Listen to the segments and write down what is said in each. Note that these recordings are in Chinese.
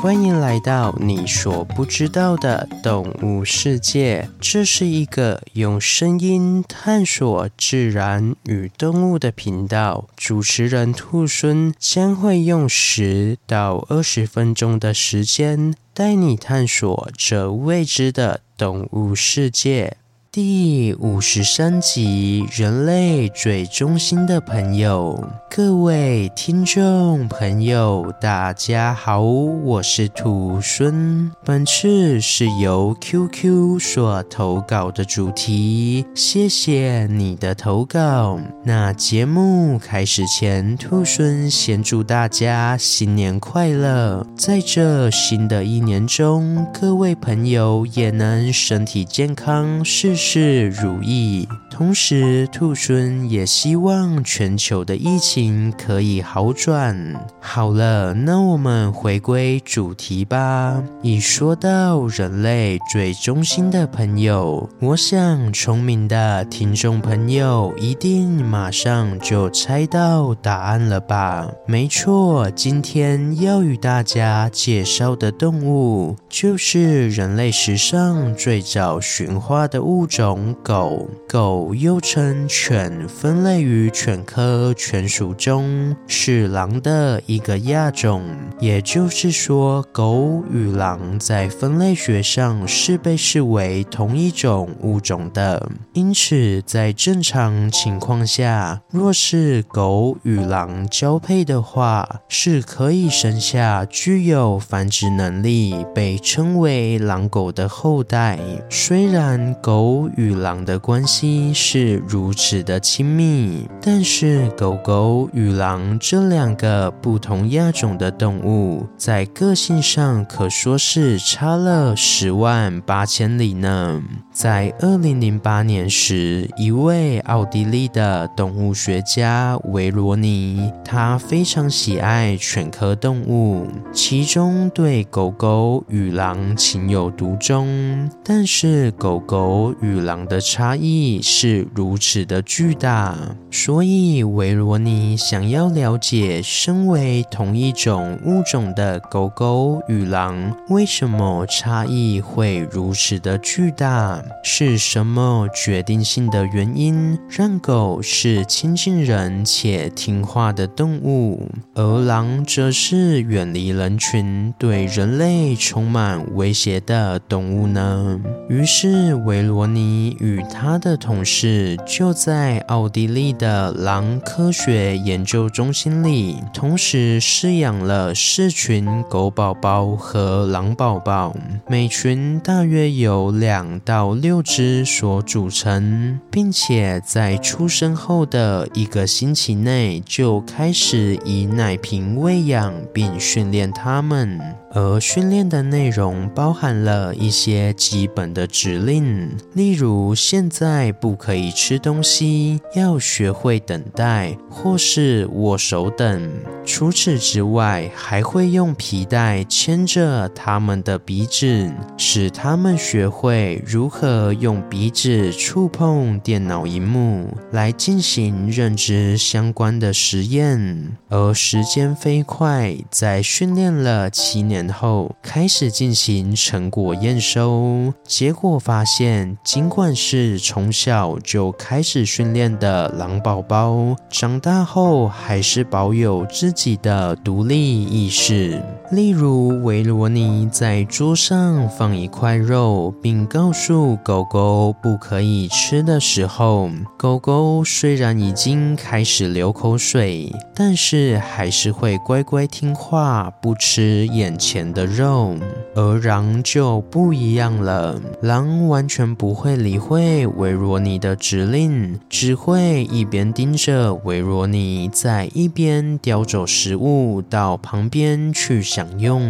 欢迎来到你所不知道的动物世界。这是一个用声音探索自然与动物的频道。主持人兔孙将会用十到二十分钟的时间，带你探索这未知的动物世界。第五十三集，人类最忠心的朋友。各位听众朋友，大家好，我是兔孙。本次是由 QQ 所投稿的主题，谢谢你的投稿。那节目开始前，兔孙先祝大家新年快乐，在这新的一年中，各位朋友也能身体健康，事事如意。同时，兔孙也希望全球的疫情可以好转。好了，那我们回归主题吧。一说到人类最忠心的朋友，我想聪明的听众朋友一定马上就猜到答案了吧？没错，今天要与大家介绍的动物，就是人类史上最早驯化的物种——狗狗。又称犬，分类于犬科犬属中，是狼的一个亚种。也就是说，狗与狼在分类学上是被视为同一种物种的。因此，在正常情况下，若是狗与狼交配的话，是可以生下具有繁殖能力、被称为狼狗的后代。虽然狗与狼的关系是如此的亲密，但是狗狗与狼这两个不同亚种的动物，在个性上可说是差了十万八千里呢。在二零零八年时，一位奥地利的动物学家维罗尼，他非常喜爱犬科动物，其中对狗狗与狼情有独钟。但是狗狗与与狼的差异是如此的巨大，所以维罗尼想要了解，身为同一种物种的狗狗与狼，为什么差异会如此的巨大？是什么决定性的原因让狗是亲近人且听话的动物，而狼则是远离人群、对人类充满威胁的动物呢？于是维罗尼你与他的同事就在奥地利的狼科学研究中心里，同时饲养了四群狗宝宝和狼宝宝，每群大约有两到六只所组成，并且在出生后的一个星期内就开始以奶瓶喂养并训练它们。而训练的内容包含了一些基本的指令，例例如现在不可以吃东西，要学会等待或是握手等。除此之外，还会用皮带牵着他们的鼻子，使他们学会如何用鼻子触碰电脑荧幕来进行认知相关的实验。而时间飞快，在训练了七年。后开始进行成果验收，结果发现，尽管是从小就开始训练的狼宝宝，长大后还是保有自己的独立意识。例如，维罗尼在桌上放一块肉，并告诉狗狗不可以吃的时候，狗狗虽然已经开始流口水，但是还是会乖乖听话，不吃眼前的肉。而狼就不一样了，狼完全不会会理会维罗尼的指令，只会一边盯着维罗尼，在一边叼走食物到旁边去享用。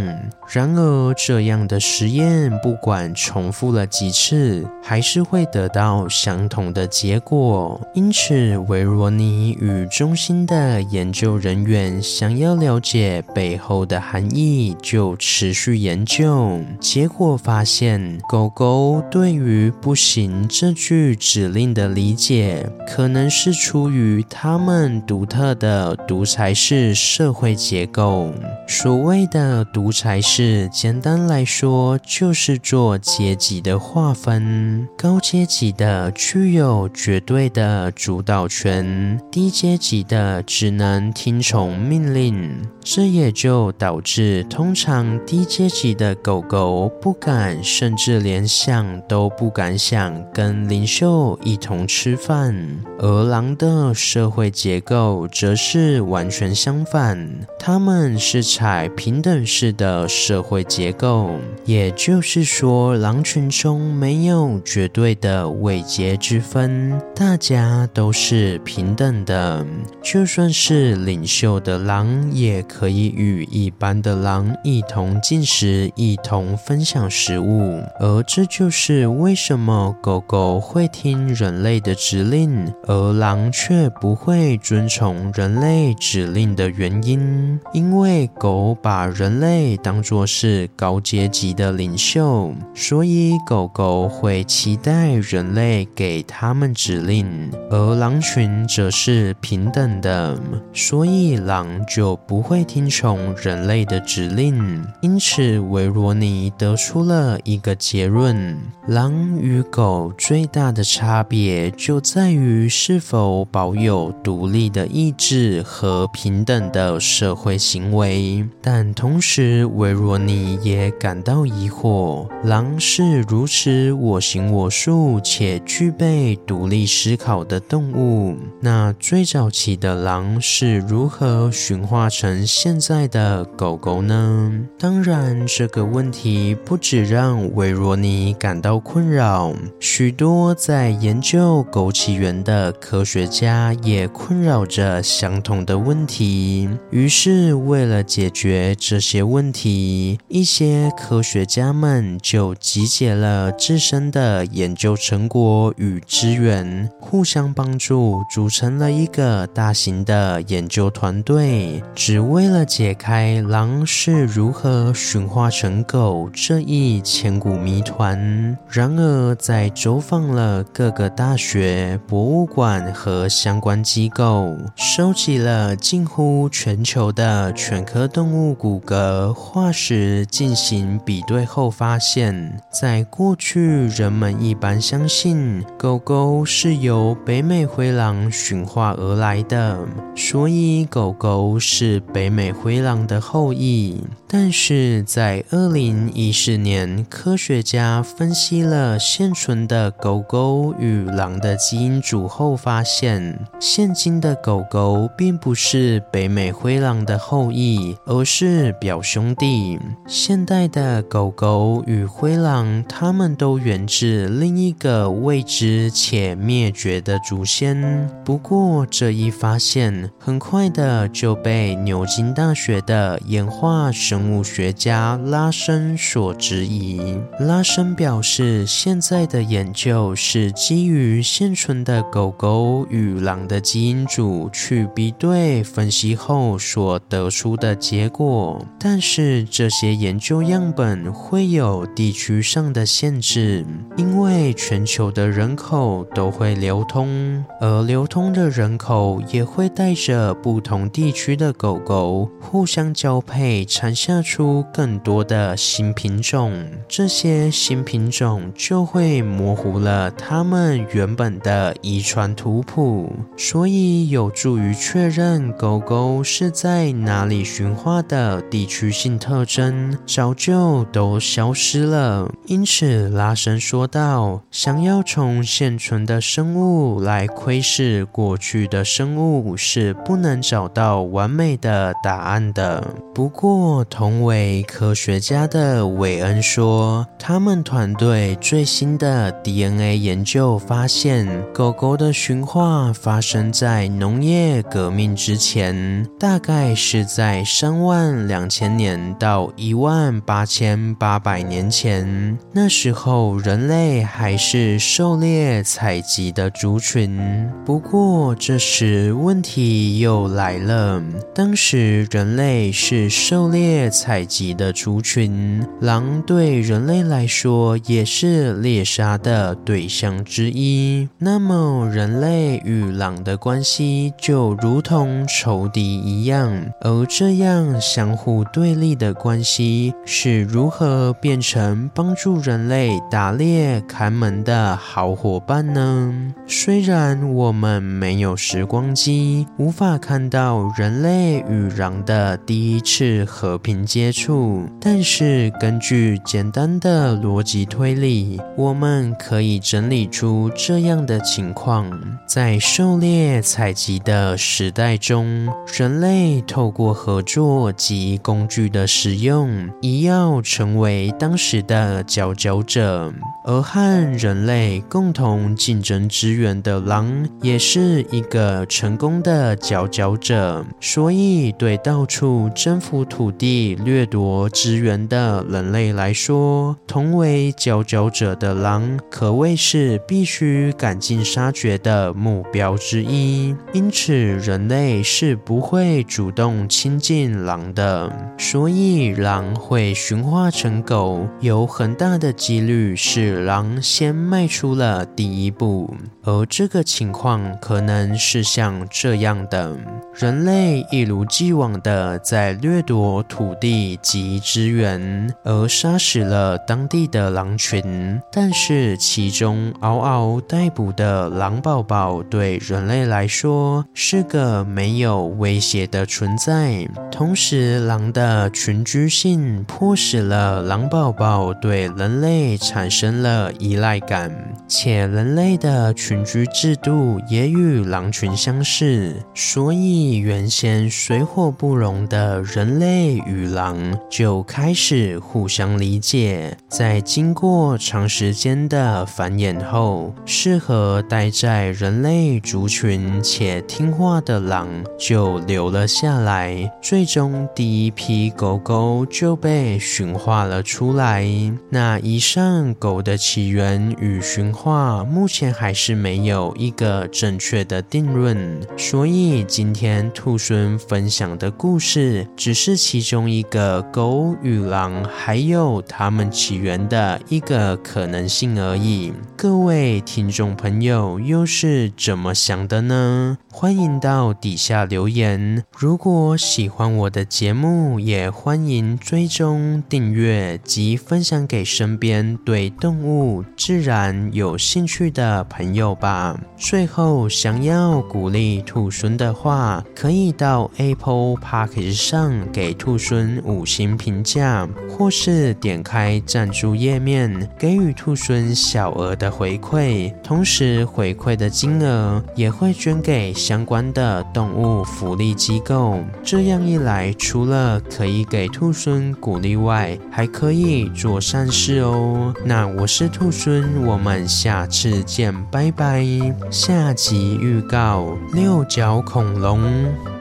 然而，这样的实验不管重复了几次，还是会得到相同的结果。因此，维罗尼与中心的研究人员想要了解背后的含义，就持续研究。结果发现，狗狗对于不行这句指令的理解，可能是出于他们独特的独裁式社会结构。所谓的独裁式，简单来说就是做阶级的划分，高阶级的具有绝对的主导权，低阶级的只能听从命令。这也就导致，通常低阶级的狗狗不敢，甚至连想都不敢想想跟领袖一同吃饭，而狼的社会结构则是完全相反，他们是采平等式的社会结构，也就是说，狼群中没有绝对的位阶之分，大家都是平等的，就算是领袖的狼也。可以与一般的狼一同进食，一同分享食物，而这就是为什么狗狗会听人类的指令，而狼却不会遵从人类指令的原因。因为狗把人类当作是高阶级的领袖，所以狗狗会期待人类给他们指令，而狼群则是平等的，所以狼就不会。听从人类的指令，因此维罗尼得出了一个结论：狼与狗最大的差别就在于是否保有独立的意志和平等的社会行为。但同时，维罗尼也感到疑惑：狼是如此我行我素且具备独立思考的动物，那最早期的狼是如何驯化成？现在的狗狗呢？当然，这个问题不只让维罗妮感到困扰，许多在研究枸杞源的科学家也困扰着相同的问题。于是，为了解决这些问题，一些科学家们就集结了自身的研究成果与资源，互相帮助，组成了一个大型的研究团队，只。为了解开狼是如何驯化成狗这一千古谜团，然而在走访了各个大学、博物馆和相关机构，收集了近乎全球的犬科动物骨骼化石进行比对后，发现，在过去人们一般相信狗狗是由北美灰狼驯化而来的，所以狗狗是北美。灰狼的后裔，但是在二零一四年，科学家分析了现存的狗狗与狼的基因组后，发现现今的狗狗并不是北美灰狼的后裔，而是表兄弟。现代的狗狗与灰狼，它们都源自另一个未知且灭绝的祖先。不过，这一发现很快的就被牛津。大学的演化生物学家拉森所质疑。拉森表示，现在的研究是基于现存的狗狗与狼的基因组去比对分析后所得出的结果，但是这些研究样本会有地区上的限制，因为全球的人口都会流通，而流通的人口也会带着不同地区的狗狗。互相交配，产下出更多的新品种。这些新品种就会模糊了它们原本的遗传图谱，所以有助于确认狗狗是在哪里驯化的地区性特征早就都消失了。因此，拉森说道：“想要从现存的生物来窥视过去的生物，是不能找到完美的。”答案的。不过，同为科学家的韦恩说，他们团队最新的 DNA 研究发现，狗狗的驯化发生在农业革命之前，大概是在三万两千年到一万八千八百年前。那时候，人类还是狩猎采集的族群。不过，这时问题又来了，当时。人类是狩猎采集的族群，狼对人类来说也是猎杀的对象之一。那么，人类与狼的关系就如同仇敌一样，而这样相互对立的关系是如何变成帮助人类打猎看门的好伙伴呢？虽然我们没有时光机，无法看到人类与狼的第一次和平接触，但是根据简单的逻辑推理，我们可以整理出这样的情况：在狩猎采集的时代中，人类透过合作及工具的使用，一要成为当时的佼佼者。而和人类共同竞争资源的狼，也是一个成功的佼佼者。所以，对到处征服土地、掠夺资源的人类来说，同为佼佼者的狼，狼可谓是必须赶尽杀绝的目标之一。因此，人类是不会主动亲近狼的。所以，狼会驯化成狗，有很大的几率是。狼先迈出了第一步，而这个情况可能是像这样的：人类一如既往的在掠夺土地及资源，而杀死了当地的狼群。但是，其中嗷嗷待哺的狼宝宝对人类来说是个没有威胁的存在。同时，狼的群居性迫使了狼宝宝对人类产生了。依赖感，且人类的群居制度也与狼群相似，所以原先水火不容的人类与狼就开始互相理解。在经过长时间间的繁衍后，适合待在人类族群且听话的狼就留了下来，最终第一批狗狗就被驯化了出来。那以上狗的。起源与驯化目前还是没有一个正确的定论，所以今天兔孙分享的故事只是其中一个狗与狼还有它们起源的一个可能性而已。各位听众朋友又是怎么想的呢？欢迎到底下留言。如果喜欢我的节目，也欢迎追踪订阅及分享给身边对动物。自然有兴趣的朋友吧。最后，想要鼓励兔孙的话，可以到 Apple Park 上给兔孙五星评价，或是点开赞助页面，给予兔猻小额的回馈。同时，回馈的金额也会捐给相关的动物福利机构。这样一来，除了可以给兔孙鼓励外，还可以做善事哦。那我是。兔孙，我们下次见，拜拜。下集预告：六角恐龙。